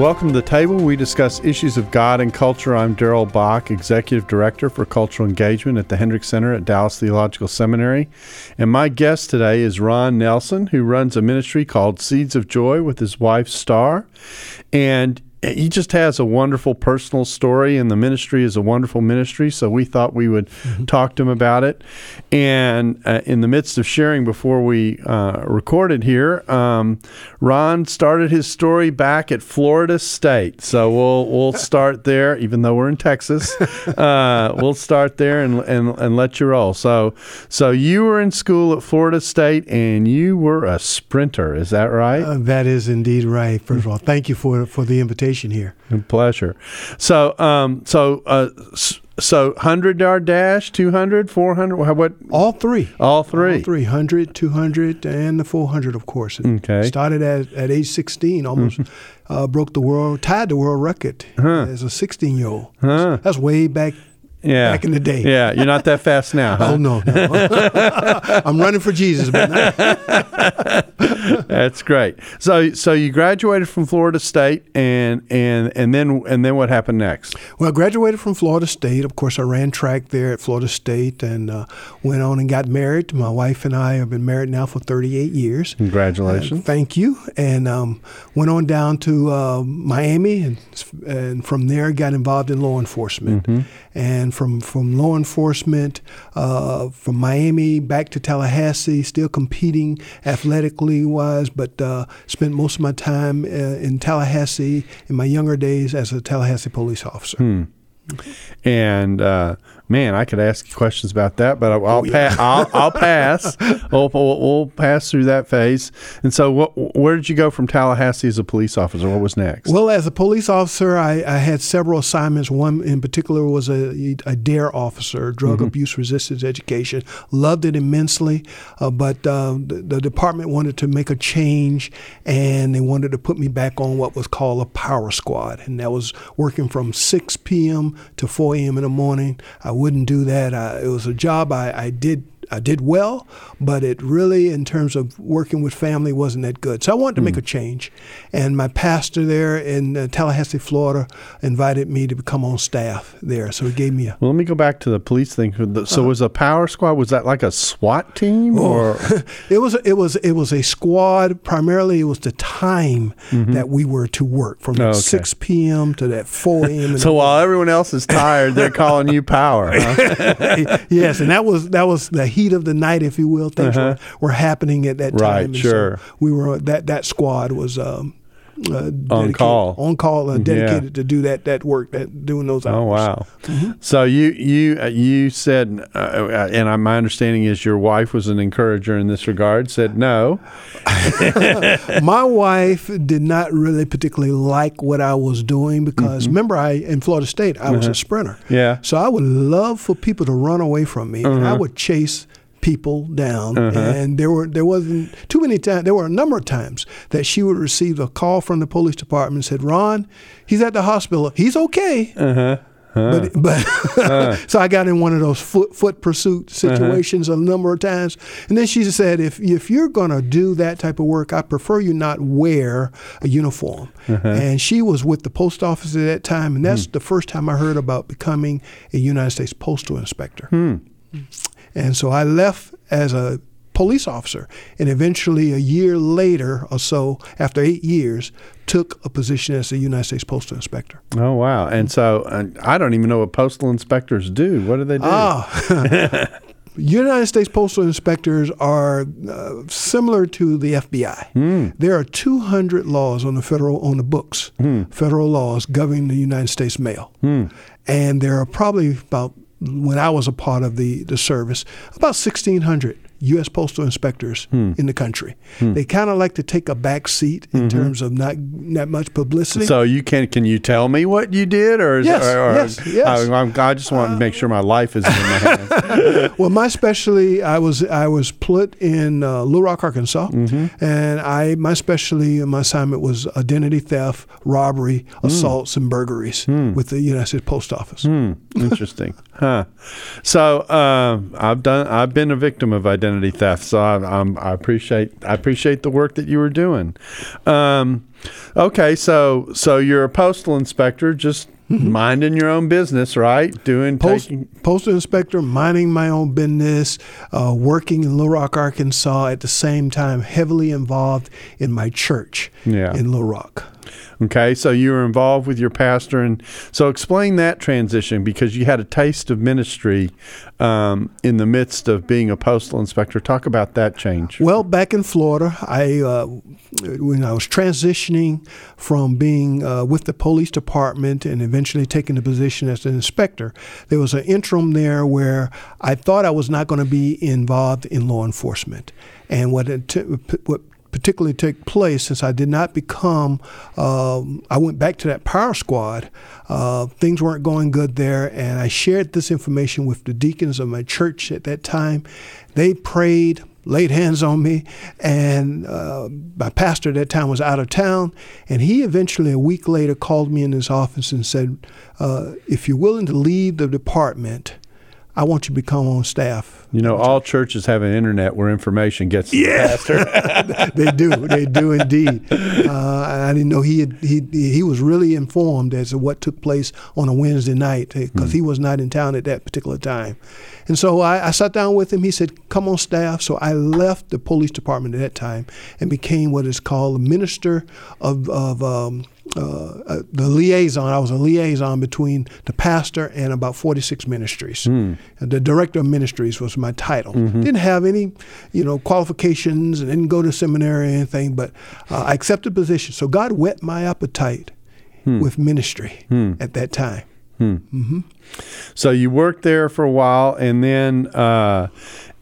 Welcome to the table. We discuss issues of God and culture. I'm Darrell Bock, Executive Director for Cultural Engagement at the Hendricks Center at Dallas Theological Seminary. And my guest today is Ron Nelson, who runs a ministry called Seeds of Joy with his wife, Star. And he just has a wonderful personal story, and the ministry is a wonderful ministry. So we thought we would mm-hmm. talk to him about it. And uh, in the midst of sharing before we uh, recorded here, um, Ron started his story back at Florida State. So we'll we'll start there, even though we're in Texas. Uh, we'll start there and, and and let you roll. So so you were in school at Florida State, and you were a sprinter. Is that right? Uh, that is indeed right. First of all, thank you for for the invitation here. pleasure. So, um, so, uh, so 100 yard dash, 200, 400, what? All three. All three. All 300, 200, and the 400, of course. It okay. Started at, at age 16, almost mm-hmm. uh, broke the world, tied the world record huh. as a 16 year old. Huh. That's way back yeah. back in the day. Yeah, you're not that fast now. Huh? oh no, no. I'm running for Jesus. That's great. So, so you graduated from Florida State, and and and then and then what happened next? Well, I graduated from Florida State. Of course, I ran track there at Florida State, and uh, went on and got married. My wife and I have been married now for 38 years. Congratulations! Uh, thank you. And um, went on down to uh, Miami, and and from there got involved in law enforcement. Mm-hmm. And and from from law enforcement, uh, from Miami back to Tallahassee, still competing athletically but uh, spent most of my time uh, in Tallahassee in my younger days as a Tallahassee police officer. Hmm. And uh, man, I could ask you questions about that, but I'll, I'll, oh, yeah. pa- I'll, I'll pass. we'll, we'll, we'll, pass through that phase. And so, what, where did you go from Tallahassee as a police officer? What was next? Well, as a police officer, I, I had several assignments. One in particular was a, a DARE officer, drug mm-hmm. abuse resistance education. Loved it immensely, uh, but uh, the, the department wanted to make a change, and they wanted to put me back on what was called a power squad, and that was working from 6 p.m. to 4 a.m. in the morning. I wouldn't do that. I, it was a job I, I did I did well, but it really, in terms of working with family, wasn't that good. So I wanted to mm. make hmm. a change. And my pastor there in uh, Tallahassee, Florida, invited me to become on staff there. So he gave me a. Well, let me go back to the police thing. So uh, was a power squad? Was that like a SWAT team, oh, or it was? It was. It was a squad. Primarily, it was the time mm-hmm. that we were to work from oh, okay. 6 p.m. to that 4 a.m. so while everyone else is tired, they're calling you power. Huh? yes, and that was that was the heat of the night, if you will. Things uh-huh. were, were happening at that time. Right, and sure. So we were that that squad was um, uh, on call, on call, uh, dedicated yeah. to do that that work, that doing those hours. Oh wow! Mm-hmm. So you you uh, you said, uh, uh and my understanding is your wife was an encourager in this regard. Said no. my wife did not really particularly like what I was doing because mm-hmm. remember, I in Florida State I uh-huh. was a uh-huh. sprinter. Yeah. So I would love for people to run away from me, uh-huh. and I uh-huh. would chase people down, uh-huh. and there were there wasn't too many times. There were a number of times that she would receive a call from the police department and said, "Ron, he's at the hospital. He's okay." Uh-huh. Huh. But, but huh. so I got in one of those foot foot pursuit uh-huh. situations uh-huh. a number of times, and then she said, "If if you're gonna do that type of work, I prefer you not wear a uniform." Uh-huh. And she was with the post office at that time, and that's hmm. the first time I heard about becoming a United States postal inspector. Hmm. And so I left as a police officer and eventually a year later or so after eight years took a position as a united states postal inspector oh wow and so i don't even know what postal inspectors do what do they do oh. United States Postal Inspectors are uh, similar to the FBI. Mm. There are 200 laws on the federal on the books, mm. federal laws governing the United States mail, mm. and there are probably about when I was a part of the, the service, about 1,600 U.S. postal inspectors Hmm. in the country. They kind of like to take a back seat in terms of not not much publicity. Mm-hmm. So you can can you tell me what you did, or is Yes, or, or- yes, yes. Uh, I, I'm- I just want to make sure my life is in my hands. well, my specialty, I was I was put in uh, Little Rock, Arkansas, Mm-hmm. and I my specialty, my assignment was identity theft, robbery, Hmm. assaults, and burglaries with the United States Post Office. Hmm, interesting, huh? So um, I've done. I've been a victim of identity theft. So I, I'm, I appreciate. I appreciate the work that you were doing. Um, okay, so so you're a postal inspector, just minding your own business, right? Doing Post, taking. postal inspector, minding my own business, uh, working in Little Rock, Arkansas, at the same time heavily involved in my church Yeah. in Little Rock. Okay, so you were involved with your pastor, and so explain that transition because you had a taste of ministry um, in the midst of being a postal inspector. Talk about that change. Well, back in Florida, I uh, when I was transitioning from being uh, with the police department and eventually taking the position as an inspector, there was an interim there where I thought I was not going to be involved in law enforcement, and what it t- what particularly take place since I did not become, um, I went back to that power squad. Uh, things weren't going good there, and I shared this information with the deacons of my church at that time. They prayed, laid hands on me, and uh, my pastor at that time was out of town. And he eventually, a week later, called me in his office and said, uh, "If you're willing to leave the department, I want you to become on staff." You know, all churches have an internet where information gets the pastor. they do. They do indeed. Uh, I didn't know he had, he he was really informed as to what took place on a Wednesday night because he was not in town at that particular time. And so I, I sat down with him. He said, "Come on staff." So I left the police department at that time and became what is called a minister of of um, uh, uh, the liaison. I was a liaison between the pastor and about 46 ministries. The director of ministries was my title. Didn't have any, you know, qualifications and didn't go to seminary or anything, but uh, I accepted the position. So God whet my appetite with ministry at that time. So you worked there for a while, and then, uh,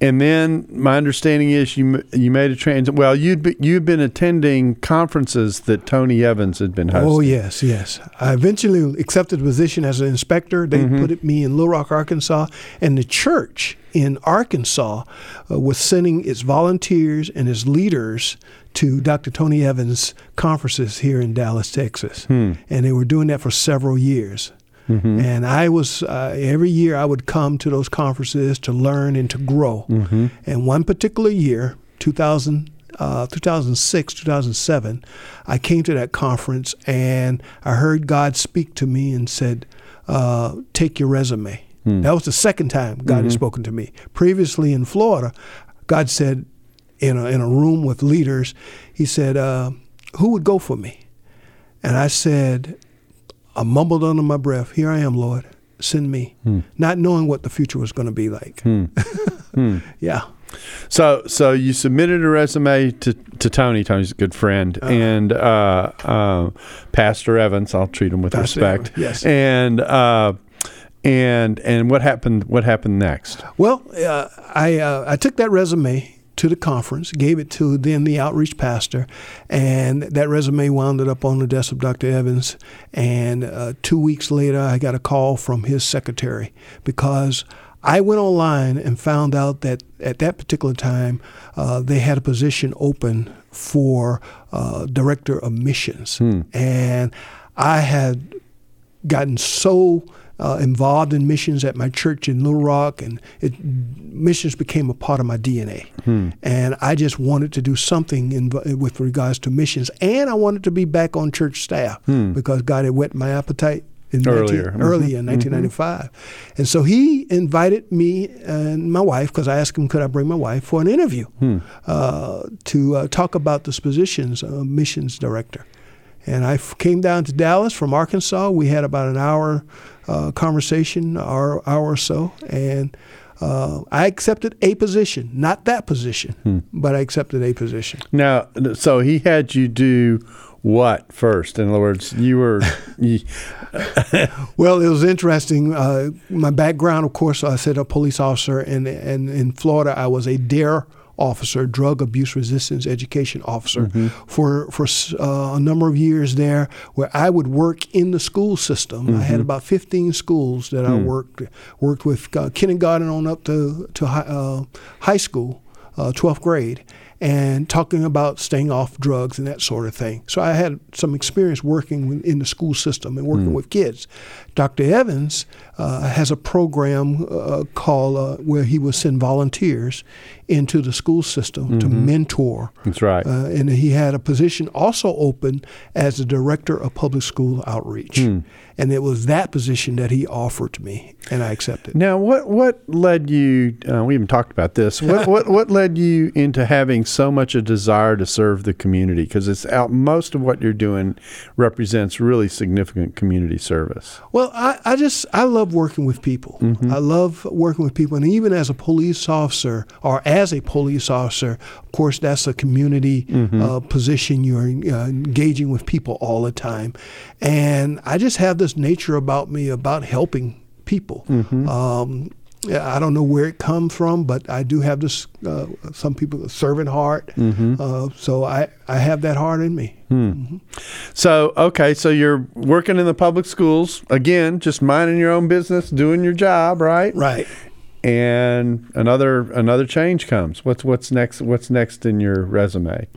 and then my understanding is you you made a transit. Well, you'd be, you'd been attending conferences that Tony Evans had been hosting. Oh yes, yes. I eventually accepted a position as an inspector. They put me in Little Rock, Arkansas, and the church in Arkansas uh, was sending its volunteers and its leaders to Dr. Tony Evans conferences here in Dallas, Texas, and they were doing that for several years. And I was uh, every year I would come to those conferences to learn and to grow. And one particular year, 2000 uh, 2006, 2007, I came to that conference and I heard God speak to me and said, uh, "Take your resume." That was the second time God had spoken to me. Previously in Florida, God said, in a, in a room with leaders, He said, uh, "Who would go for me?" And I said, I mumbled under my breath, "Here I am, Lord. Send me," not knowing what the future was going to be like. yeah. So, so you submitted a resume to, to Tony. Tony's a good friend, Uh-huh. and uh, uh, Pastor Evans. I'll treat him with Pastor respect. Evans, yes. And uh, and and what happened? What happened next? Well, uh, I uh, I took that resume to the conference, gave it to then the outreach pastor, and that resume wound up on the desk of Dr. Evans. And uh, two weeks later, I got a call from his secretary because I went online and found out that at that particular time uh, they had a position open for uh, director of missions, and I had gotten so uh, involved in missions at my church in Little Rock, and it, missions became a part of my DNA. And I just wanted to do something in, with regards to missions, and I wanted to be back on church staff because God had whet my appetite. In Earlier. 19, early in 1995. And so he invited me and my wife, because I asked him, could I bring my wife for an interview uh, to uh, talk about this positions, uh, missions director. And I f- came down to Dallas from Arkansas. We had about an hour uh, conversation, hour, hour or so, and uh, I accepted a position, not that position, Hmm. but I accepted a position. Now, so he had you do what first? In other words, you were. You, Well, it was interesting. Uh, my background, of course, I said a police officer, and, and in Florida, I was a DARE officer, drug abuse resistance education officer, for for uh, a number of years there, where I would work in the school system. I had about 15 schools that I worked worked with, uh, kindergarten on up to to hi, uh, high school, uh, 12th grade. And talking about staying off drugs and that sort of thing. So I had some experience working in the school system and working with kids. Dr. Evans uh, has a program uh, called uh, where he will send volunteers into the school system to mentor. that's right. Uh, and he had a position also open as the director of public school outreach. And it was that position that he offered to me, and I accepted. Now, what what led you? Uh, we haven't talked about this. What what what led you into having so much a desire to serve the community? Because it's out. Most of what you're doing represents really significant community service. Well, I, I just I love working with people. I love working with people, and even as a police officer or as a police officer, of course, that's a community uh, position. You're uh, engaging with people all the time, and I just have this nature about me about helping people. Um, yeah, I don't know where it comes from, but I do have this. Uh, some people a servant heart, uh, so I I have that heart in me. So okay, so you're working in the public schools again, just minding your own business, doing your job, right? Right. And another another change comes. What's what's next? What's next in your resume?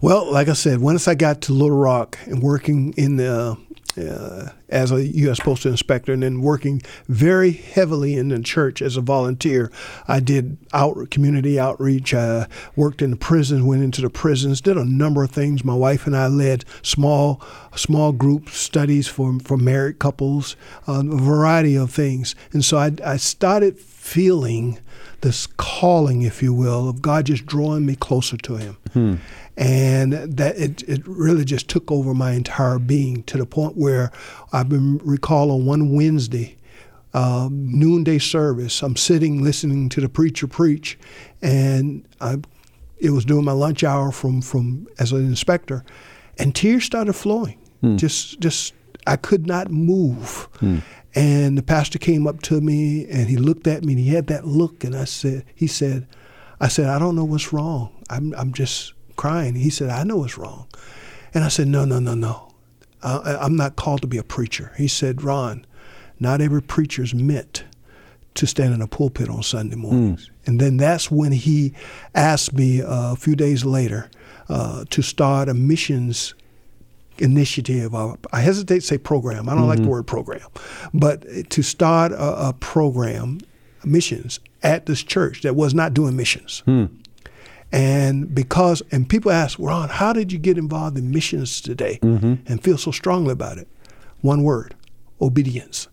Well, like I said, once I got to Little Rock and working in the uh, as a U.S. Postal Inspector, and then working very heavily in the church as a volunteer, I did out community outreach. I worked in the prisons, went into the prisons, did a number of things. My wife and I led small small group studies for for married couples, a variety of things, and so I, I started feeling this calling, if you will, of God just drawing me closer to Him. And that it, it really just took over my entire being to the point where I've been recall on one Wednesday, um, noonday service, I'm sitting listening to the preacher preach, and I, it was during my lunch hour from, from as an inspector, and tears started flowing. Just just I could not move. And the pastor came up to me and he looked at me and he had that look and I said he said I said I don't know what's wrong. I'm I'm just crying. He said I know what's wrong. And I said no no no no. I, I'm not called to be a preacher. He said Ron, not every preacher is meant to stand in a pulpit on Sunday mornings. And then that's when he asked me uh, a few days later uh, to start a missions initiative. Uh, I hesitate to say program. I don't like the word program, but to start a, a program, missions at this church that was not doing missions. And because, and people ask, Ron, how did you get involved in missions today and feel so strongly about it? One word obedience.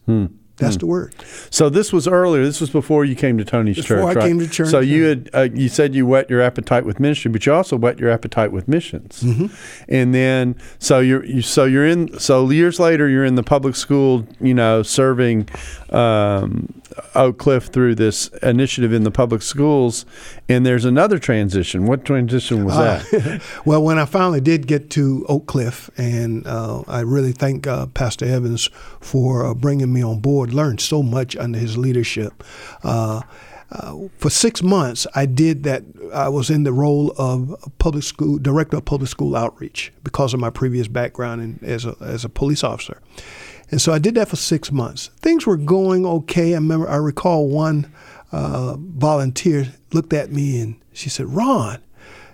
That's the word. So this was earlier. This was before you came to Tony's Before church. I right? came to church, So you had uh, you said you whet your appetite with ministry, but you also whet your appetite with missions. Mm-hmm. And then so you're you, so you're in so years later you're in the public school, you know, serving um, Oak Cliff through this initiative in the public schools. And there's another transition. What transition was that? well, when I finally did get to Oak Cliff, and uh, I really thank uh, Pastor Evans for uh, bringing me on board, learned so much under his leadership. Uh, uh, for six months, I did that. I was in the role of public school director of public school outreach because of my previous background in, as a as a police officer, and so I did that for six months. Things were going okay. I remember. I recall one uh, volunteer looked at me and she said, "Ron,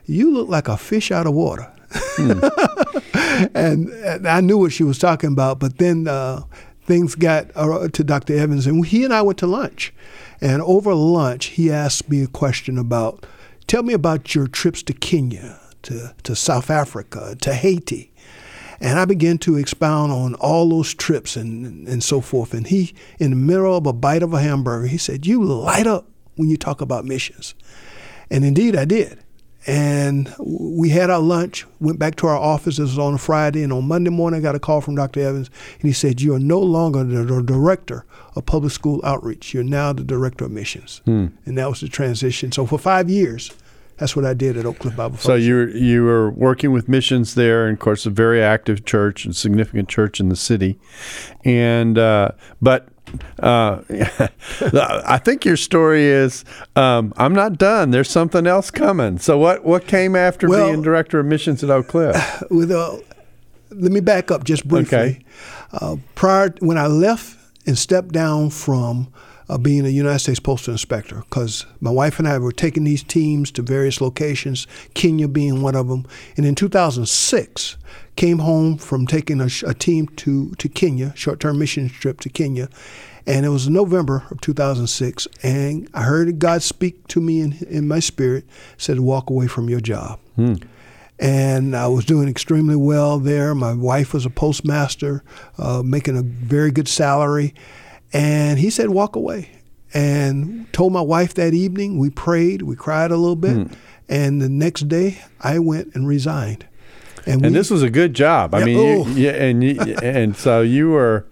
you look like a fish out of water." and, and I knew what she was talking about, but then uh, things got uh, to Dr. Evans, and he and I went to lunch. And over lunch, he asked me a question about, tell me about your trips to Kenya, to, to South Africa, to Haiti. And I began to expound on all those trips and, and so forth. And he, in the middle of a bite of a hamburger, he said, You light up when you talk about missions. And indeed, I did. and we had our lunch, went back to our office. This was on a Friday, and on Monday morning, I got a call from Dr. Evans, and he said, You are no longer the director of public school outreach. You're now the director of missions. Hmm. And that was the transition. So for five years, that's what I did at Oak Cliff Bible So you were, you were working with missions there, and of course, a very active church and significant church in the city. And uh, but uh, I think your story is um, I'm not done. There's something else coming. So what what came after Well- being director of missions at Oak Cliff? with uh, let me back up just briefly. Okay. Uh, prior when I left and stepped down from uh, being a United States Postal Inspector, because my wife and I were taking these teams to various locations, Kenya being one of them, and in 2006 came home from taking a, a team to to Kenya, short-term mission trip to Kenya. And it was November of 2006, and I heard God speak to me in, in my spirit, said, "Walk away from your job." and I was doing extremely well there. My wife was a postmaster, uh, making a very good salary, and he said, "Walk away." And told my wife that evening. We prayed, we cried a little bit, and the next day I went and resigned. we, And this was a good job. I Yeah, mean, oh. you, yeah, and you, and so you were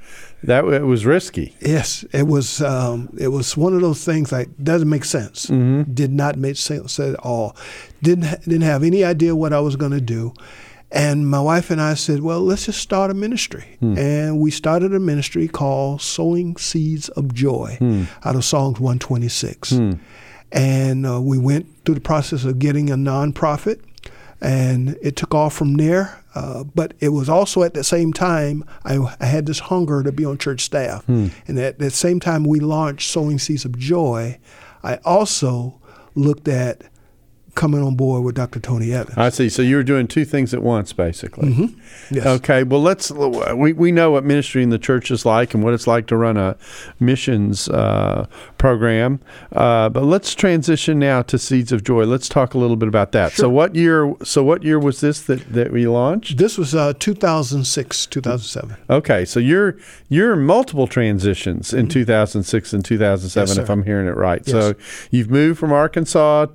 that it was risky. Yes, it was. Um, it was one of those things that doesn't make sense. Did not make sense at all. Didn't didn't have any idea what I was going to do. And my wife and I said, "Well, let's just start a ministry." And we started a ministry called Sowing Seeds of Joy out of Psalms 126. And uh, we went through the process of getting a nonprofit and it took off from there. Uh, but it was also at the same time I, I had this hunger to be on church staff, and at the same time we launched Sowing Seeds of Joy, I also looked at coming on board with Dr. Tony Evans. I see. So you were doing two things at once, basically. Yes. Okay. Well, let's. We, we know what ministry in the church is like and what it's like to run a missions uh, program. Uh, but let's transition now to Seeds of Joy. Let's talk a little bit about that. So what year? So what year was this that, that we launched? This was uh, 2006, 2007. Okay. So you're you're multiple transitions in 2006 and 2007, Mm-hmm. Yes, if. I'm hearing it right. Yes. So you've moved from Arkansas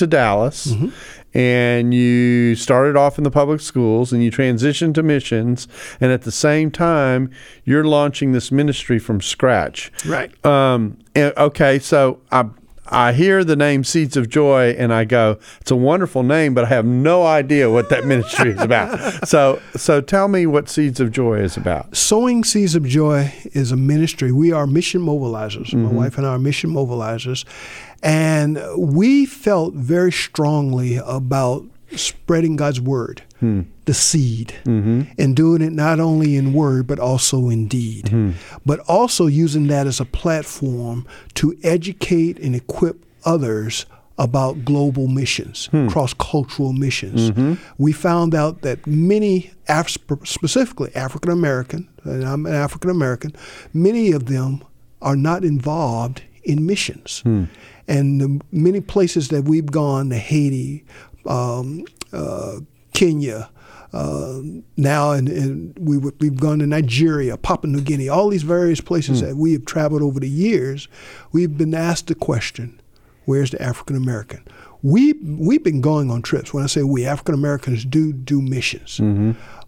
to Dallas. Mm-hmm. And you started off in the public schools and you transitioned to missions. And at the same time, you're launching this ministry from scratch. Right. Um, and- okay, so I I hear the name Seeds of Joy and I go, it's a wonderful name, but I have no idea what that ministry is about. So so tell me what Seeds of Joy is about. Sowing Seeds of Joy is a ministry. We are mission mobilizers. My wife and I are mission mobilizers. And we felt very strongly about spreading God's word, hmm. the seed, mm-hmm. and doing it not only in word, but also in deed. Hmm. But also using that as a platform to educate and equip others about global missions, hmm. cross cultural missions. Mm-hmm. We found out that many, Af- specifically African American, and I'm an African American, many of them are not involved in missions. And the many places that we've gone, to Haiti, um, uh, Kenya, uh, now and, and we, w- we've gone to Nigeria, Papua New Guinea, all these various places that we have traveled over the years, we've been asked the question, where's the African American? We, we've been going on trips. When I say we, African Americans do do missions.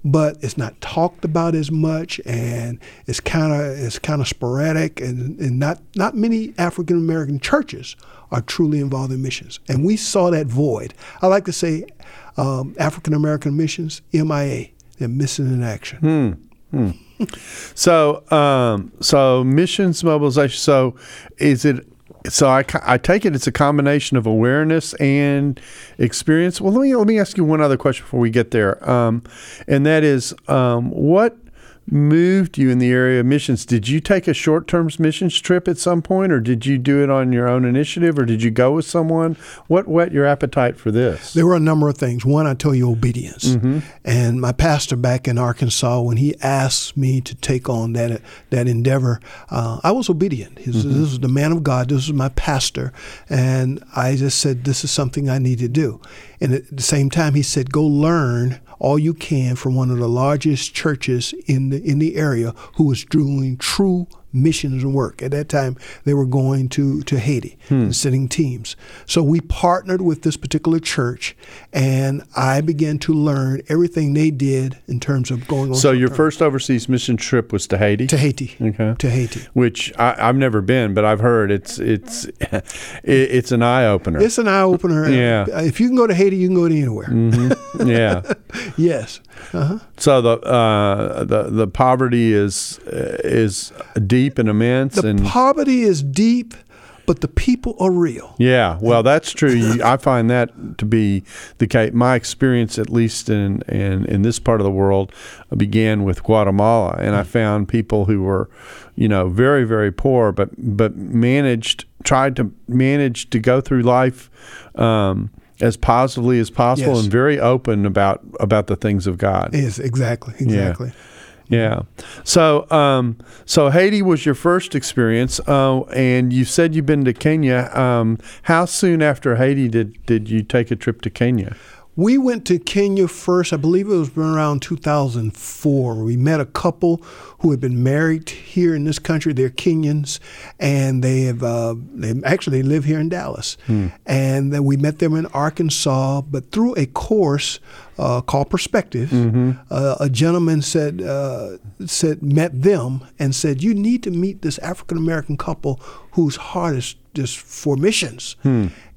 But it's not talked about as much, and it's kind of it's kind of sporadic, and, and not not many African American churches are truly involved in missions. And we saw that void. I like to say um, African American missions, MIA, they're missing in action. So, um, so missions mobilization. So, is it? So I, I take it it's a combination of awareness and experience. Well, let me let me ask you one other question before we get there, um, and that is, um, what moved you in the area of missions? Did you take a short term missions trip at some point, or did you do it on your own initiative, or did you go with someone? What whet your appetite for this? There were a number of things. One, I tell you, obedience. And my pastor back in Arkansas, when he asked me to take on that that endeavor, uh, I was obedient. He said, This is the man of God. This is my pastor, and I just said, "This is something I need to do." And at the same time, he said, "Go learn." All you can from one of the largest churches in the in the area, who is doing true missions work. At that time, they were going to, to Haiti hmm. and sending teams. So we partnered with this particular church, and I began to learn everything they did in terms of going on. So your short-term- first overseas mission trip was to Haiti. to Haiti, Okay. to Haiti. which I, I've never been, but I've heard it's it's it's an eye opener. It's an eye opener. Yeah. If you can go to Haiti, you can go to anywhere. Mm-hmm. yeah. Yes. Uh-huh. So the uh, the the poverty is is deep and immense, The and poverty is deep, but the people are real. yeah, well, that's true. You, I find that to be the case. My experience, at least in, in in this part of the world, began with Guatemala, and I found people who were, you know, very very poor, but but managed tried to manage to go through life. Um, as positively as possible Yes. and very open about about the things of God. Yes, exactly, exactly. Yeah. So, um, so Haiti was your first experience, uh, and you said you've been to Kenya. Um, how soon after Haiti did did you take a trip to Kenya? We went to Kenya first. I believe it was around 2004. We met a couple who had been married here in this country. They're Kenyans, and they have uh, they actually live here in Dallas. And then we met them in Arkansas, but through a course uh, called Perspective, uh, a gentleman said uh, said met them and said, "You need to meet this African American couple whose heart is just for missions."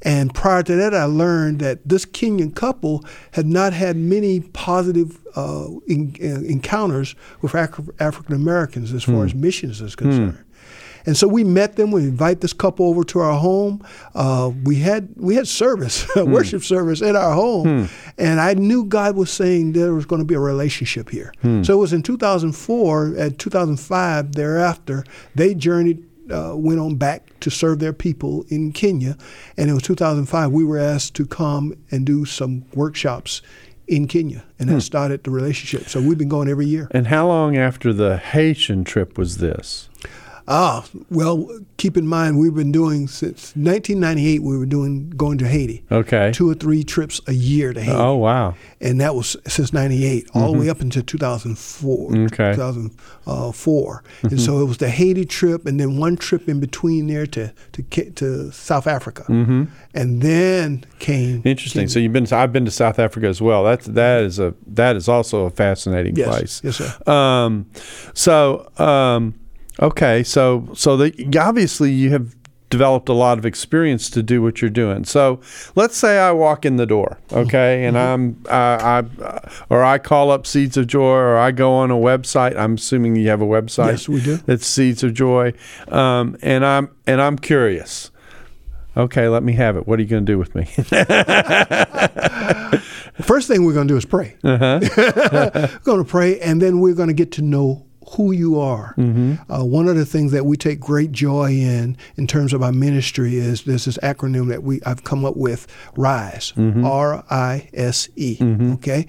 And prior to that, I learned that this Kenyan couple had not had many positive uh, in, uh, encounters with Af- African Americans as far as missions is concerned. And so we met them. We invite this couple over to our home. Uh, we had we had service, worship service in our home, and I knew God was saying there was going to be a relationship here. So it was in 2004. At 2005, thereafter, they journeyed. Uh, went on back to serve their people in Kenya, and it was 2005. We were asked to come and do some workshops in Kenya, and that started the relationship. So we've been going every year. And how long after the Haitian trip was this? Ah, well, keep in mind we've been doing since 1998. We were doing going to Haiti, Okay. two or three trips a year to Haiti, Oh wow. and that was since '98 all the way up until 2004. Okay. 2004, and so it was the Haiti trip, and then one trip in between there to to to South Africa, mm-hmm. and then came Interesting. came- So you've been. I've been to South Africa as well. That's that is a that is also a fascinating yes, place. yes, sir. Um, so um, okay, so so the, obviously you have developed a lot of experience to do what you're doing. So let's say I walk in the door, okay, and I'm I, I or I call up Seeds of Joy, or I go on a website. I'm assuming you have a website. Yes, we do. That's Seeds of Joy, um, and I'm and I'm curious. Okay, let me have it. What are you going to do with me? First thing we're going to do is pray. Uh-huh. we're going to pray, and then we're going to get to know who you are. Mm-hmm. Uh, one of the things that we take great joy in, in terms of our ministry, is there's this acronym that we I've come up with: RISE, Mm-hmm. R I S E. Okay,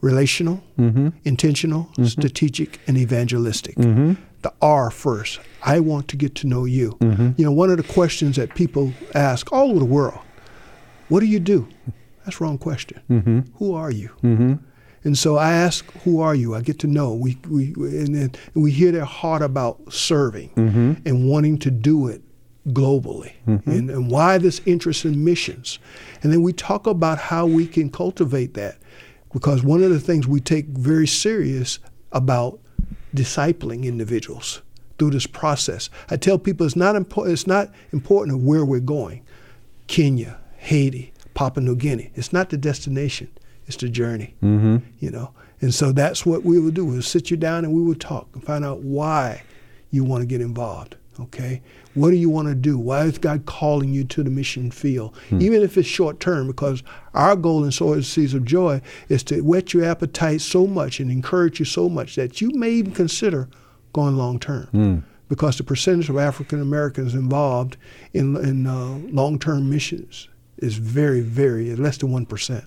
relational, Mm-hmm. intentional, strategic, and evangelistic. The R first. I want to get to know you. Mm-hmm. You know, one of the questions that people ask all over the world: What do you do? That's the wrong question. Mm-hmm. Who are you? And so I ask, "Who are you?" I get to know. We we and then we hear their heart about serving mm-hmm. and wanting to do it globally, mm-hmm. and, and why this interest in missions. And then we talk about how we can cultivate that, because one of the things we take very serious about discipling individuals through this process. I tell people it's not important. It's not important of where we're going. Kenya, Haiti, Papua New Guinea. It's not the destination; it's the journey. Mm-hmm. You know, and so that's what we would do: we'll sit you down and we would talk and find out why you want to get involved. Okay, what do you want to do? Why is God calling you to the mission field, even if it's short term? Because our goal in Sowing Seeds of Joy is to whet your appetite so much and encourage you so much that you may even consider going long term because the percentage of African Americans involved in, in uh, long term missions is very, very less than 1%.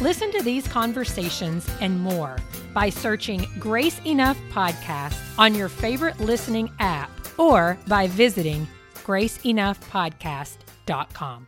Listen to these conversations and more by searching Grace Enough Podcast on your favorite listening app or by visiting graceenoughpodcast.com.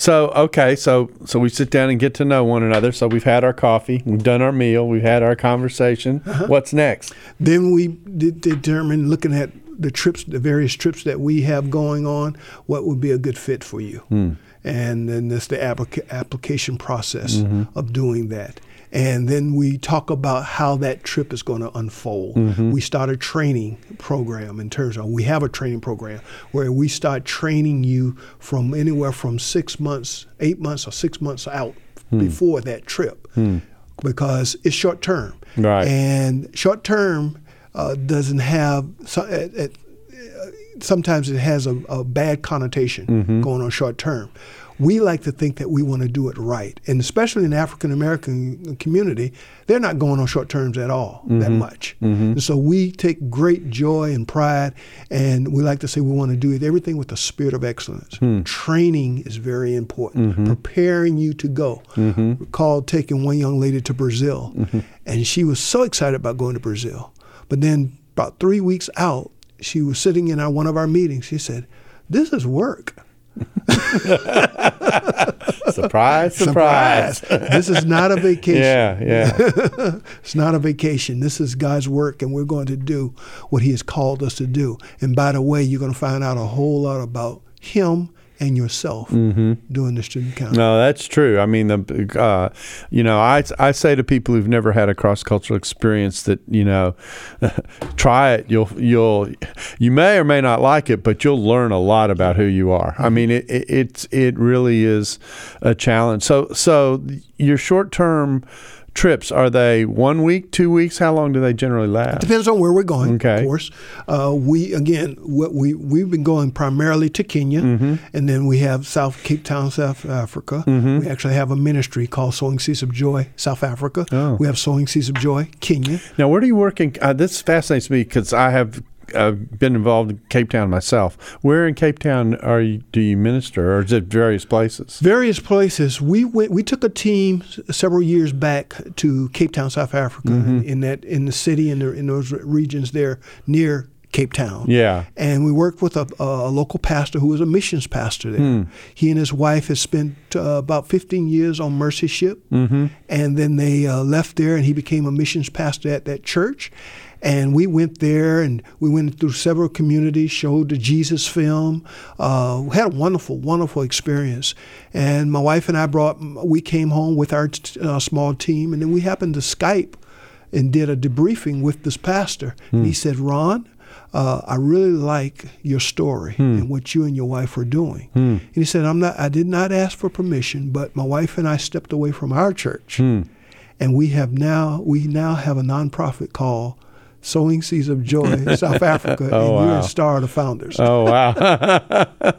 So okay, so so we sit down and get to know one another. So we've had our coffee, we've done our meal, we've had our conversation. Uh-huh. What's next? Then we de- determine, looking at the trips, the various trips that we have going on, what would be a good fit for you. Hmm. And then there's the applica- application process mm-hmm. of doing that. And then we talk about how that trip is going to unfold. Mm-hmm. We start a training program in terms of, we have a training program where we start training you from anywhere from six months, eight months, or six months out hmm. before that trip hmm. because it's short term. Right. And short term uh, doesn't have, so, it, uh, sometimes it has a, a bad connotation mm-hmm. going on short term. We like to think that we want to do it right. And especially in the African American community, they're not going on short terms at all that mm-hmm. much. Mm-hmm. And so we take great joy and pride, and we like to say we want to do it, everything with the spirit of excellence. Hmm. Training is very important, preparing you to go. Recall taking one young lady to Brazil, and she was so excited about going to Brazil. But then about three weeks out, she was sitting in our, one of our meetings. She said, "This is work." Surprise, surprise. this is not a vacation. Yeah, yeah. It's not a vacation. This is God's work, and we're going to do what He has called us to do. And by the way, you're going to find out a whole lot about Him and yourself doing the student council. No, that's true. I mean, the uh, you know, I I say to people who've never had a cross cultural experience that you know, try it. You'll you'll you may or may not like it, but you'll learn a lot about who you are. I mean, it, it it's it really is a challenge. So so your short term trips are they one week, two weeks? How long do they generally last? It Depends on where we're going, Okay. of course. Uh, we again, what we we've been going primarily to Kenya, Mm-hmm. and then we have South Cape Town, South Africa. Mm-hmm. We actually have a ministry called Sowing Seeds of Joy, South Africa. Oh. We have Sowing Seeds of Joy, Kenya. Now, where do you work in? Uh, this fascinates me because I have uh, been involved in Cape Town myself. Where in Cape Town are you? Do you minister, or is it various places? Various places. We went. We took a team several years back to Cape Town, South Africa, Mm-hmm. in that in the city in the, in those regions there near Cape Town. Yeah. and we worked with a, a local pastor who was a missions pastor there. He and his wife had spent uh, about 15 years on Mercy Ship, and then they uh, left there, and he became a missions pastor at that church. And we went there, and we went through several communities, showed the Jesus film. Uh, we had a wonderful, wonderful experience. And my wife and I brought, we came home with our t- uh, small team, and then we happened to Skype and did a debriefing with this pastor. And he said, Ron, uh, I really like your story hmm. and what you and your wife are doing. Hmm. And he said, I'm not, I did not ask for permission, but my wife and I stepped away from our church. Hmm. And we have now, we now have a nonprofit called Sowing Seeds of Joy, in South Africa, Oh, and you're a star of the founders. Oh wow!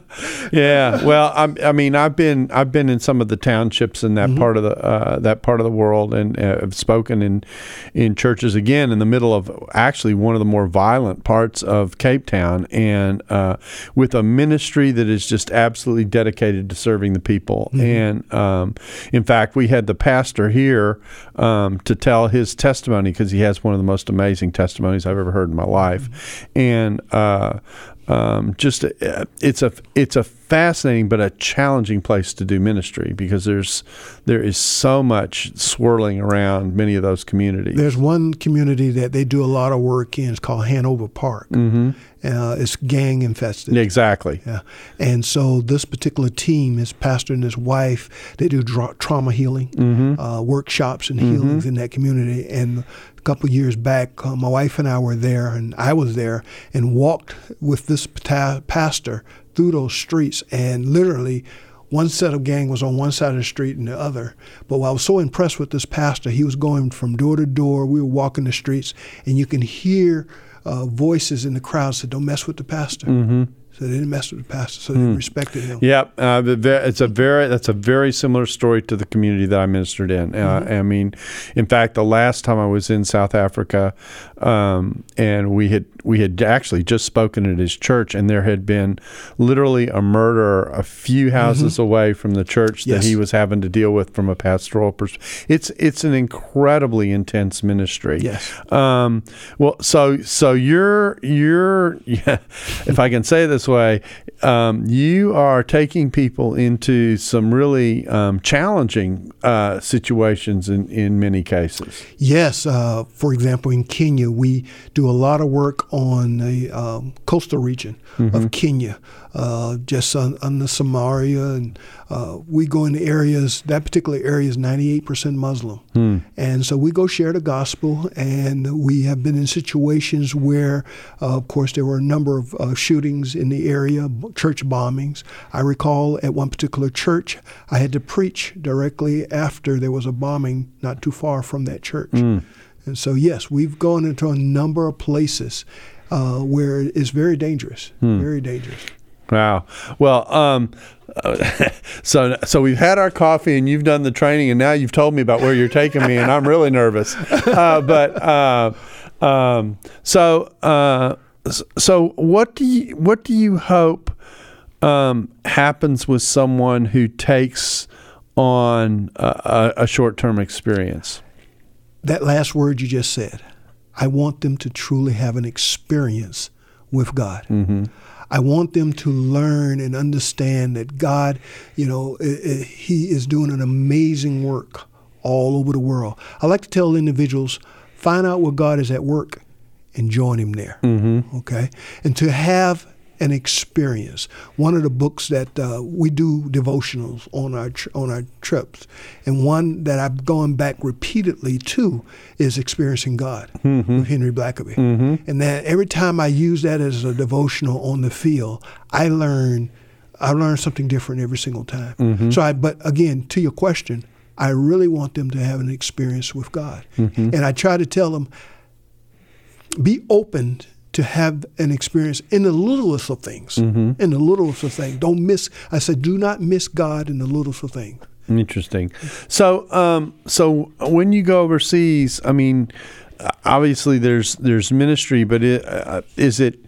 yeah. Well, I'm, I mean, I've been I've been in some of the townships in that part of the uh, that part of the world, and uh, have spoken in in churches again in the middle of actually one of the more violent parts of Cape Town, and uh, with a ministry that is just absolutely dedicated to serving the people. And um, in fact, we had the pastor here um, to tell his testimony because he has one of the most amazing testimonies I've ever heard in my life, and. Uh, um, just uh, it's a it's a fascinating but a challenging place to do ministry because there's there is so much swirling around many of those communities. There's one community that they do a lot of work in. It's called Hanover Park. Mm-hmm. Uh, it's gang infested. exactly. Yeah. And so this particular team, his pastor and his wife, they do dra- trauma healing uh, workshops and healings in that community. And a couple of years back, uh, my wife and I were there, and I was there and walked with this pata- pastor through those streets, and literally. One set of gang was on one side of the street and the other. But I was so impressed with this pastor, he was going from door to door. We were walking the streets, and you can hear uh, voices in the crowd say, "Don't mess with the pastor." So they didn't mess with the pastor, so they respected him. Yep, uh, it's a very that's a very similar story to the community that I ministered in. Uh, I mean, in fact, the last time I was in South Africa, um, and we had we had actually just spoken at his church, and there had been literally a murder a few houses away from the church that Yes. he was having to deal with from a pastoral perspective. It's it's an incredibly intense ministry. Yes. Um, well, so so you're you're yeah, if I can say it this way, um, you are taking people into some really um, challenging uh, situations in in many cases. Yes, uh, for example, in Kenya, we do a lot of work on the um, coastal region of Kenya, uh, just on, on the Samaria, and uh, we go into areas. That particular area is 98% Muslim, and so we go share the gospel. And we have been in situations where, uh, of course, there were a number of uh, shootings in the area, church bombings. I recall at one particular church, I had to preach directly after there was a bombing not too far from that church. And so, yes, we've gone into a number of places uh, where it's very dangerous, very dangerous. Wow. Well, um, so so we've had our coffee and you've done the training and now you've told me about where you're taking me and I'm really nervous. Uh, but uh, um, so uh, so what do you what do you hope um, happens with someone who takes on a, a, a short term experience? That last word you just said, I want them to truly have an experience with God. I want them to learn and understand that God, you know, i- i- He is doing an amazing work all over the world. I like to tell individuals, find out where God is at work and join Him there. Mm-hmm. Okay? And to have an experience. One of the books that uh, we do devotionals on our tr- on our trips, and one that I've gone back repeatedly to is Experiencing God mm-hmm. with Henry Blackaby. Mm-hmm. And that every time I use that as a devotional on the field, I learn I learn something different every single time. Mm-hmm. So I, but again, to your question, I really want them to have an experience with God, and I try to tell them be open to have an experience in the littlest of things. In the littlest of things. Don't miss, I said, do not miss God in the littlest of things. Interesting. So, um, so when you go overseas, I mean, obviously there's there's ministry, but it, uh, is it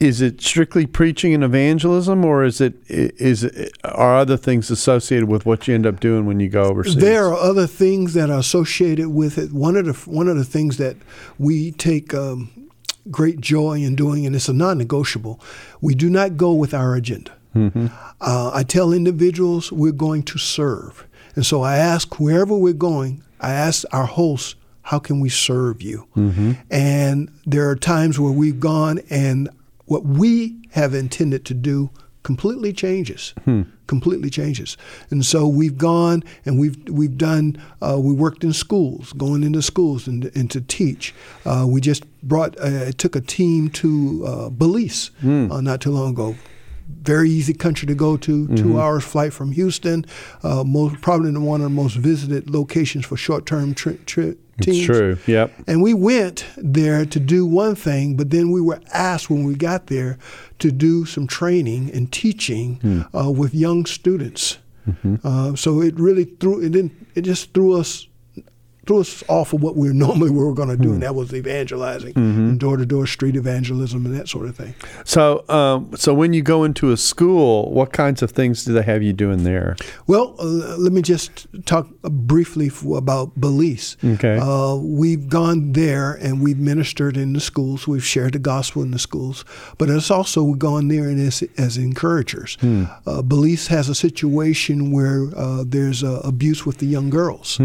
is it strictly preaching and evangelism, or is it is it, are other things associated with what you end up doing when you go overseas? There are other things that are associated with it. One of the one of the things that we take um, great joy in doing, and it's a non-negotiable. We do not go with our agenda. Mm-hmm. Uh, I tell individuals we're going to serve, and so I ask wherever we're going. I ask our hosts, "How can we serve you?" Mm-hmm. And there are times where we've gone and what we have intended to do completely changes. Hmm. Completely changes. And so we've gone and we've we've done. Uh, we worked in schools, going into schools and, and to teach. Uh, we just brought uh, took a team to uh, Belize uh, not too long ago. Very easy country to go to. Two hours flight from Houston. Uh, most probably one of the most visited locations for short term tri- tri- teams. It's true. Yep. And we went there to do one thing, but then we were asked when we got there to do some training and teaching uh, with young students. Uh, so it really threw it didn't it just threw us threw us off of what we normally were going to do, and that was evangelizing, and door to door street evangelism, and that sort of thing. So, um, so when you go into a school, what kinds of things do they have you doing there? Well, uh, let me just talk briefly f- about Belize. Okay. Uh, we've gone there and we've ministered in the schools. We've shared the gospel in the schools, but it's also we've gone there and as, as encouragers. Uh, Belize has a situation where uh, there's uh, abuse with the young girls.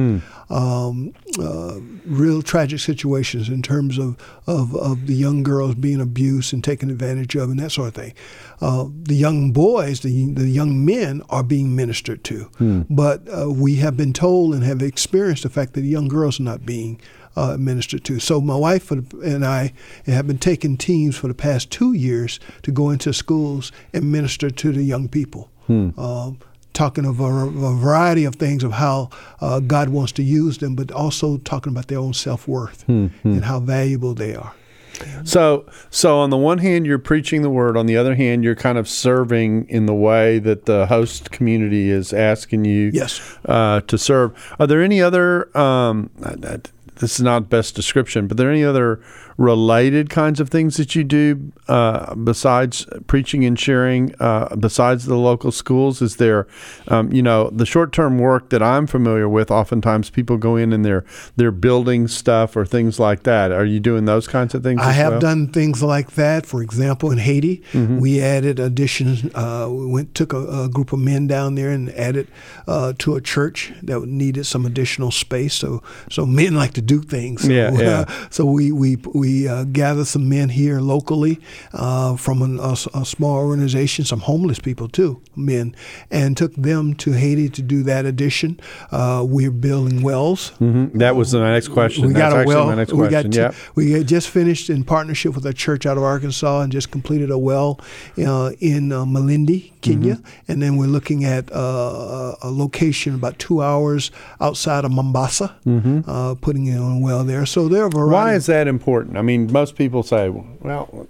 Um, uh, real tragic situations in terms of, of, of the young girls being abused and taken advantage of and that sort of thing. Uh, the young boys, the, the young men are being ministered to. But uh, we have been told and have experienced the fact that the young girls are not being uh, ministered to. So my wife and I have been taking teams for the past two years to go into schools and minister to the young people. Um, talking of a, a variety of things of how uh, God wants to use them, but also talking about their own self worth and how valuable they are. So, so on the one hand, you're preaching the word. On the other hand, you're kind of serving in the way that the host community is asking you Yes. uh, to serve. Are there any other? Um, this is not best description, but are there any other related kinds of things that you do uh, besides preaching and sharing? Uh, besides the local schools, is there, um, you know, the short-term work that I'm familiar with? Oftentimes, people go in and they're they're building stuff or things like that. Are you doing those kinds of things? I have well? done things like that. For example, in Haiti, Mm-hmm. we added additions. Uh, we went took a, a group of men down there and added uh, to a church that needed some additional space. So, so men like to do things. So, Yeah, yeah. so we we we uh, gathered some men here locally uh, from an, a, a small organization, some homeless people too, men, and took them to Haiti to do that addition. Uh, we're building wells. Mhm. That was my next question. We That's got a well. we question. got yeah. two- we had just finished in partnership with a church out of Arkansas and just completed a well uh, in uh, Malindi, Kenya, Mm-hmm. and then we're looking at uh, a location about two hours outside of Mombasa, uh, putting in a well there. So there are a variety. Mm-hmm. Why is that important? I mean, most people say, well,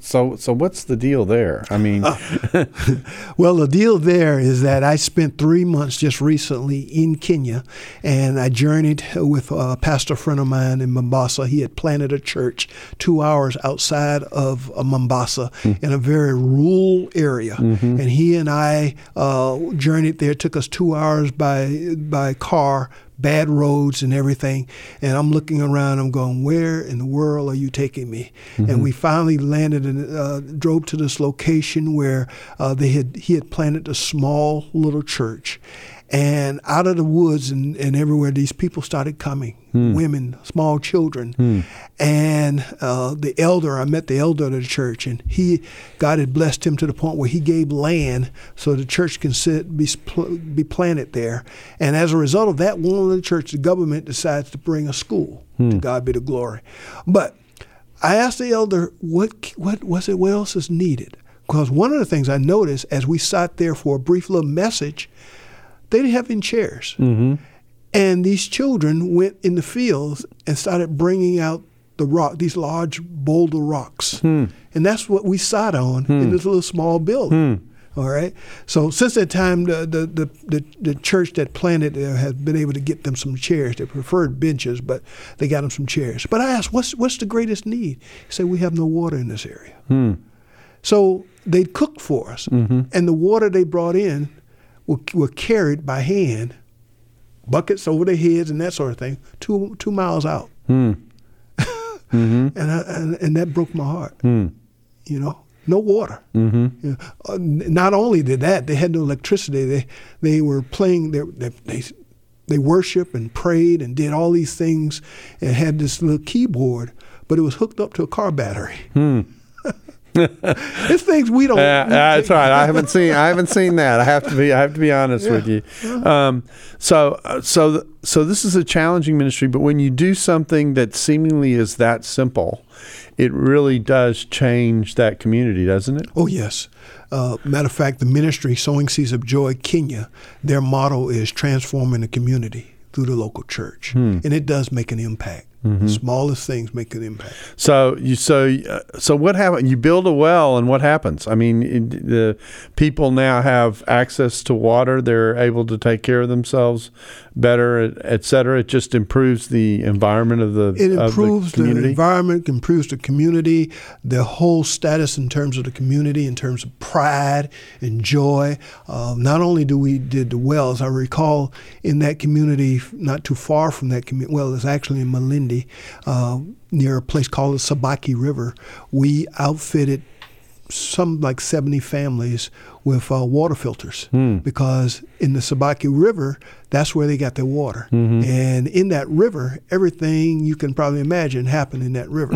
so so what's the deal there? I mean, Well, the deal there is that I spent three months just recently in Kenya, and I journeyed with a pastor friend of mine in Mombasa. He had planted a church two hours outside of uh, Mombasa in a very rural area, and he and I uh, journeyed there. It took us two hours by by car bad roads and everything. And I'm looking around, I'm going, where in the world are you taking me? And we finally landed and uh, drove to this location where uh, they had he had planted a small little church. And out of the woods and, and everywhere, these people started coming hmm. women, small children. Hmm. And uh, the elder, I met the elder of the church, and he, God had blessed him to the point where he gave land so the church can sit, be, be planted there. And as a result of that one of the church, the government decides to bring a school. To hmm. God be the glory. But I asked the elder, what, what was it, what else is needed? Because one of the things I noticed as we sat there for a brief little message, they didn't have any chairs. Mm-hmm. And these children went in the fields and started bringing out the rock, these large boulder rocks. Hmm. And that's what we sat on in hmm. this little small building. Hmm. All right. So since that time, the, the, the, the, the church that planted there has been able to get them some chairs. They preferred benches, but they got them some chairs. But I asked, what's, what's the greatest need? He said, we have no water in this area. So they cooked for us, mm-hmm. and the water they brought in were, were carried by hand, buckets over their heads and that sort of thing, two two miles out. Hmm. Hmm. and, I, and and that broke my heart. Hmm. You know, no water. Mm-hmm. You know, uh, not only did that, they had no electricity. They they were playing. They they. they they worshiped and prayed and did all these things and had this little keyboard, but it was hooked up to a car battery. it's things we don't. Yeah, we that's right. I haven't seen. I haven't seen that. I have to be. I have to be honest with you. Um, so, uh, so, so this is a challenging ministry. But when you do something that seemingly is that simple, it really does change that community, doesn't it? Oh, yes. Uh, matter of fact, the ministry, Sowing Seeds of Joy Kenya, their motto is transforming the community through the local church. And it does make an impact. The smallest things make an impact. So you so uh, so what happened? You build a well, and what happens? I mean, it, the people now have access to water. They're able to take care of themselves better, et, et cetera. It just improves the environment of the It improves the the, community. environment, improves the community, the whole status in terms of the community, in terms of pride and joy. Uh, not only do we did the wells, I recall in that community, not too far from that community. Well, it's actually in Malindi, uh, near a place called the Sabaki River. We outfitted some like 70 families with uh, water filters because in the Sabaki River, that's where they got their water. And in that river, everything you can probably imagine happened in that river.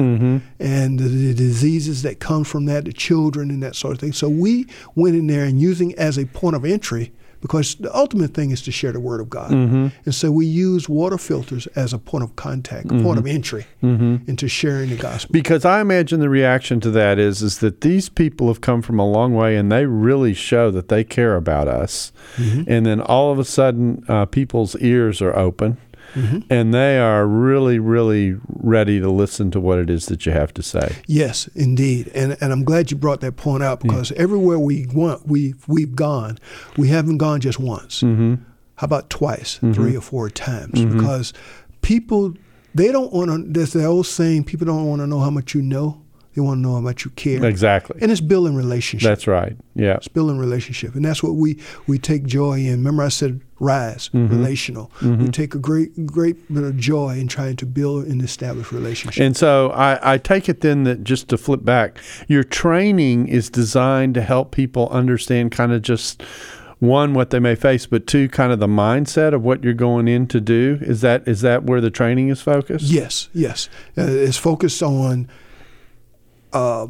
And the, the diseases that come from that, the children and that sort of thing. So we went in there and using as a point of entry because the ultimate thing is to share the word of God. And so we use water filters as a point of contact, a point of entry into sharing the gospel. because I imagine the reaction to that is is that these people have come from a long way and they really show that they care about us, Mm-hmm. and then all of a sudden uh, people's ears are open. Mm-hmm. and they are really, really ready to listen to what it is that you have to say. Yes, indeed, and and I'm glad you brought that point up because everywhere we want we we've gone, we haven't gone just once. Mm-hmm. How about twice, mm-hmm. three or four times? Mm-hmm. Because people they don't want to. There's the old saying: people don't want to know how much you know; they want to know how much you care. Exactly. And it's building relationship. That's right. Yeah. It's building relationship, and that's what we we take joy in. Remember, I said rise, Mm-hmm. relational. We take a great great bit of joy in trying to build and establish relationship. And so I, I take it then that just to flip back, your training is designed to help people understand kind of just one what they may face, but two kind of the mindset of what you're going in to do. Is that is that where the training is focused? Yes, yes. Uh, it's focused on uh,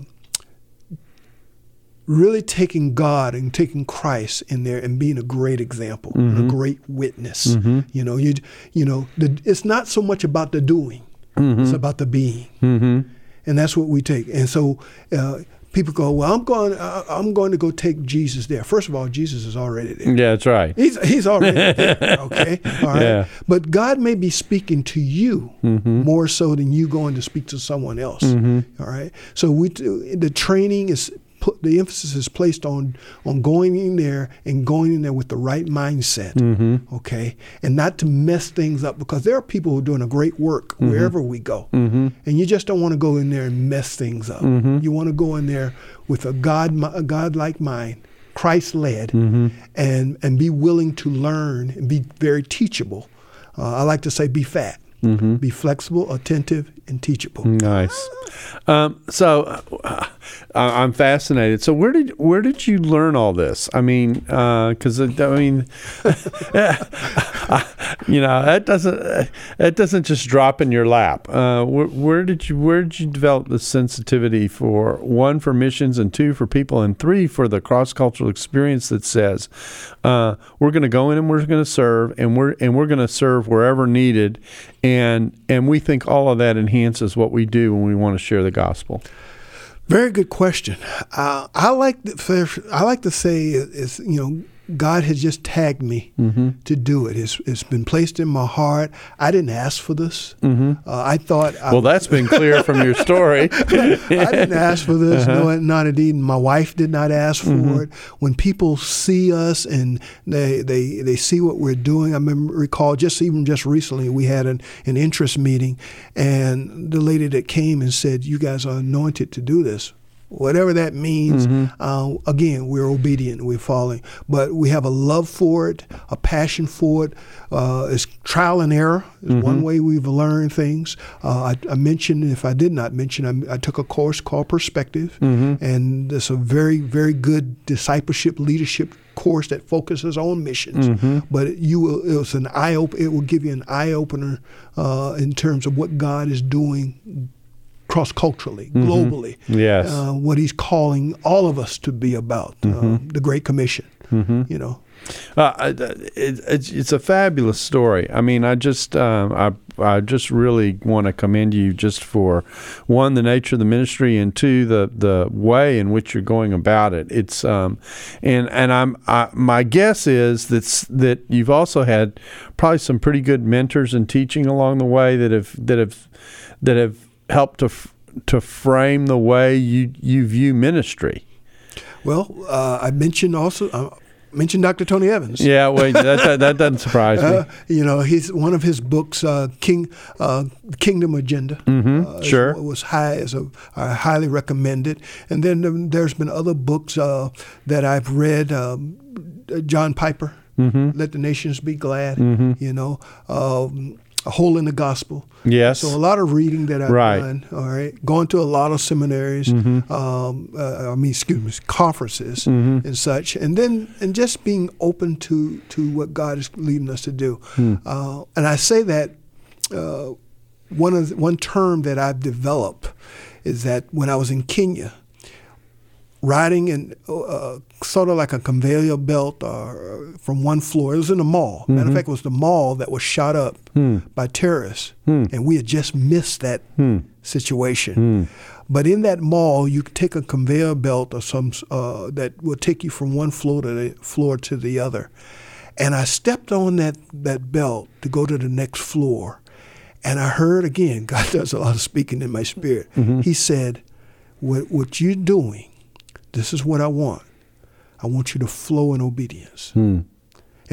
really taking God and taking Christ in there and being a great example, and a great witness. You know, you you know, the, it's not so much about the doing; it's about the being, Mm-hmm. and that's what we take. And so. Uh, People go, well. I'm going. Uh, I'm going to go take Jesus there. First of all, Jesus is already there. Yeah, that's right. He's he's already there. Okay, all right. Yeah. But God may be speaking to you more so than you going to speak to someone else. all right. So we the training is put the emphasis is placed on on going in there and going in there with the right mindset. Mm-hmm. Okay, and not to mess things up because there are people who are doing a great work mm-hmm. wherever we go, mm-hmm. and you just don't want to go in there and mess things up. You want to go in there with a God a God like mind. Christ led, and and be willing to learn and be very teachable. Uh, I like to say, be fat, be flexible, attentive, and teachable. Nice. Um, so uh, I'm fascinated. So where did where did you learn all this? I mean, because I mean, you know, that doesn't that doesn't just drop in your lap. Uh, where, where did you where did you develop the sensitivity for one for missions and two for people and three for the cross cultural experience that says uh, we're going to go in and we're going to serve and we're and we're going to serve wherever needed and and we think all of that enhances what we do when we want to share the gospel. Very good question. Uh, I like to, I like to say is you know God has just tagged me mm-hmm. to do it. It's, it's been placed in my heart. I didn't ask for this. Mm-hmm. Uh, I thought I, Well, that's been clear from your story. I didn't ask for this. Uh-huh. No, not indeed. My wife did not ask for mm-hmm. it. When people see us and they, they they see what we're doing, I remember recall just even just recently we had an, an interest meeting, and the lady that came and said, "You guys are anointed to do this." Whatever that means, uh, again, we're obedient, we're following. But we have a love for it, a passion for it. Uh, it's trial and error is one way we've learned things. Uh, I, I mentioned, if I did not mention, I, I took a course called Perspective, and it's a very, very good discipleship leadership course that focuses on missions. But you will, it was an eye open. It will give you an eye opener uh, in terms of what God is doing cross culturally, globally. Yes. Uh, what He's calling all of us to be about, uh, the Great Commission. You know. Uh, it, it's, it's a fabulous story. I mean, I just um, I I just really want to commend you just for one the nature of the ministry and two the the way in which you're going about it. It's um, and and I'm I, my guess is that's that you've also had probably some pretty good mentors and teaching along the way that have that have that have helped to f- to frame the way you you view ministry. Well, uh, I mentioned also uh, mentioned Dr. Tony Evans. Yeah, well, that, that, that doesn't surprise me. Uh, you know, he's one of his books, uh, King uh, Kingdom Agenda. Mhm, uh, is- sure. was high as a I highly recommended. And then um, there's been other books uh, that I've read. Um, John Piper, Mm-hmm. Let the Nations Be Glad. You know, um, A Hole in the Gospel. Yes. So a lot of reading that I've Right. done. All right, going to a lot of seminaries. Mm-hmm. Um, uh, I mean, excuse me, conferences Mm-hmm. and such, and then and just being open to to what God is leading us to do. Hmm. Uh, and I say that uh, one of the, one term that I've developed is that when I was in Kenya, riding in uh, sort of like a conveyor belt uh, from one floor. It was in a mall. Matter Mm-hmm. of fact, it was the mall that was shot up Hmm. by terrorists, and we had just missed that situation. But in that mall, you could take a conveyor belt or some uh, that will take you from one floor to the floor to the other. And I stepped on that, that belt to go to the next floor. And I heard again, God does a lot of speaking in my spirit. He said, what, what you're doing, this is what I want. I want you to flow in obedience. And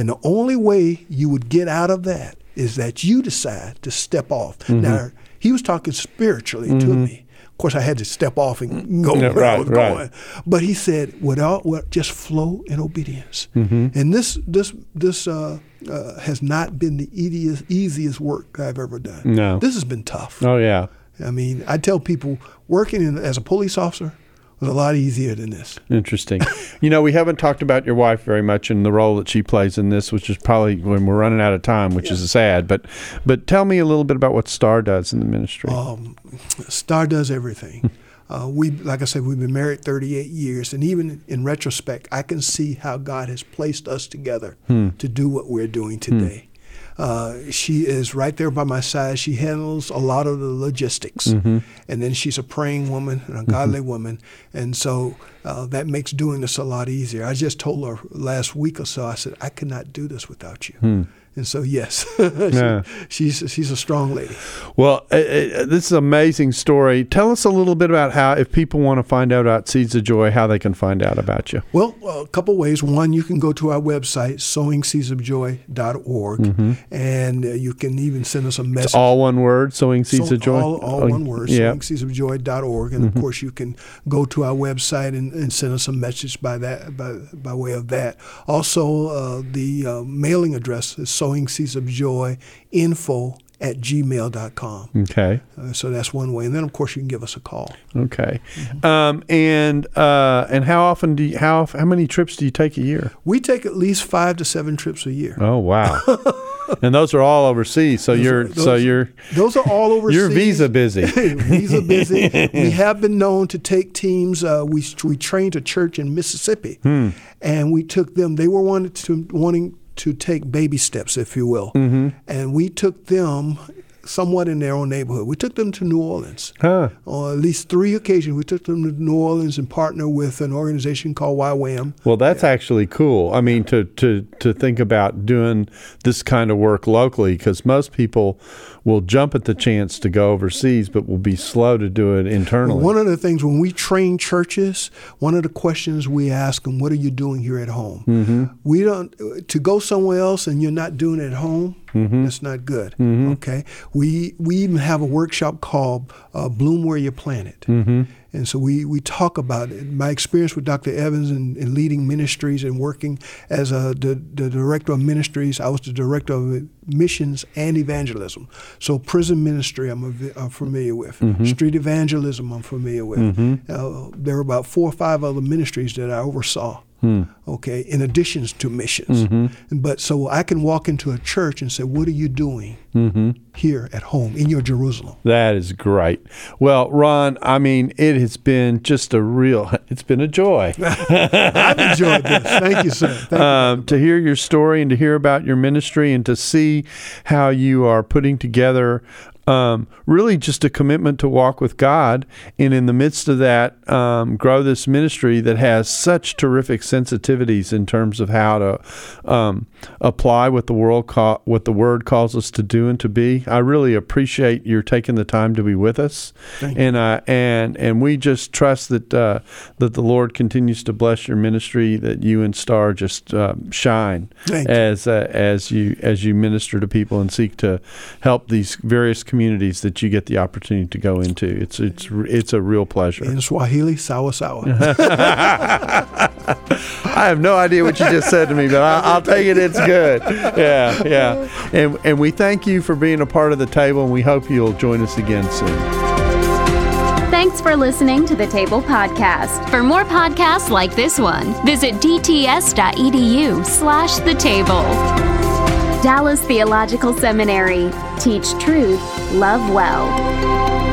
the only way you would get out of that is that you decide to step off. Mm-hmm. Now, he was talking spiritually to me. Of course, I had to step off and go Yeah, where I was right. going. But he said, "Without, well, just flow in obedience." Mm-hmm. And this, this, this uh, uh, has not been the easiest, easiest work I've ever done. No. this has been tough. Oh yeah. I mean, I tell people working in, as a police officer was a lot easier than this. Interesting. you know, we haven't talked about your wife very much and the role that she plays in this, which is probably when we're running out of time, which is sad. But but tell me a little bit about what Star does in the ministry. Um, Star does everything. Uh, we, like I said, we've been married 38 years, and even in retrospect, I can see how God has placed us together to do what we're doing today. Uh, she is right there by my side. She handles a lot of the logistics, and then she's a praying woman and a godly woman, and so uh, that makes doing this a lot easier. I just told her last week or so. I said I could not do this without you, and so yes, she- Yeah. she's she's a strong lady. Well, uh, uh, this is an amazing story. Tell us a little bit about how, if people want to find out about Seeds of Joy, how they can find out about you. Well, a couple ways. One, you can go to our website, sowingseedsofjoy.org, and uh, you can even send us a message. It's all one word, Sowing Seeds So- of Joy? All, all Oh, one word, Yeah. sowingseedsofjoy.org. And of course, you can go to our website and, and send us a message by that by, by way of that. Also, uh, the uh, mailing address is sowing seeds of joy info at gmail.com. Okay. Uh, so that's one way. And then, of course, you can give us a call. Okay. Um, and uh, and how often do you, how how many trips do you take a year? We take at least five to seven trips a year. Oh wow. and those are all overseas. So you're so those- you're Those are all overseas. you're visa busy. visa busy. we have been known to take teams. Uh, we we trained a church in Mississippi, Hmm. and we took them. They were wanted to wanting to take baby steps, if you will, Mm-hmm. and we took them somewhat in their own neighborhood. We took them to New Orleans. Huh. On at least three occasions, we took them to New Orleans and partnered with an organization called YWAM. Well, that's actually cool. I mean, to, to, to think about doing this kind of work locally, because most people will jump at the chance to go overseas, but will be slow to do it internally. One of the things when we train churches, one of the questions we ask them, "What are you doing here at home?" Mm-hmm. We don't to go somewhere else and you're not doing it at home. Mm-hmm. That's not good. Okay. We we even have a workshop called uh, "Bloom Where You Planted." Mm-hmm. And so we, we talk about it. My experience with Dr. Evans in, in leading ministries and working as a, the, the director of ministries, I was the director of missions and evangelism. So prison ministry, I'm, I'm familiar with. Street evangelism, I'm familiar with. Uh, there were about four or five other ministries that I oversaw. Hmm. Okay, in addition to missions, mm-hmm. but so I can walk into a church and say, "What are you doing mm-hmm. here at home in your Jerusalem?" That is great. Well, Ron, I mean, it has been just a real, it's been a joy. I've enjoyed this. Thank you, sir. Thank you. um, to hear your story and to hear about your ministry and to see how you are putting together um, really just a commitment to walk with God. And in the midst of that um, grow this ministry that has such terrific sensitivities in terms of how to um, apply what the world call, what the word calls us to do and to be. I really appreciate your taking the time to be with us, Thank and uh, and and we just trust that uh, that the Lord continues to bless your ministry, that you and Star just um, shine Thank as uh, as you as you minister to people and seek to help these various communities that you get the opportunity to go into. It's it's it's a real pleasure. In Swahili, sawa sawa. I have no idea what you just said to me, but I, I'll take it. It's good. Yeah, yeah. And and we thank you for being a part of the table, and we hope you'll join us again soon. Thanks for listening to the Table Podcast. For more podcasts like this one, visit dts.edu slash the table. Dallas Theological Seminary. Teach truth, love well.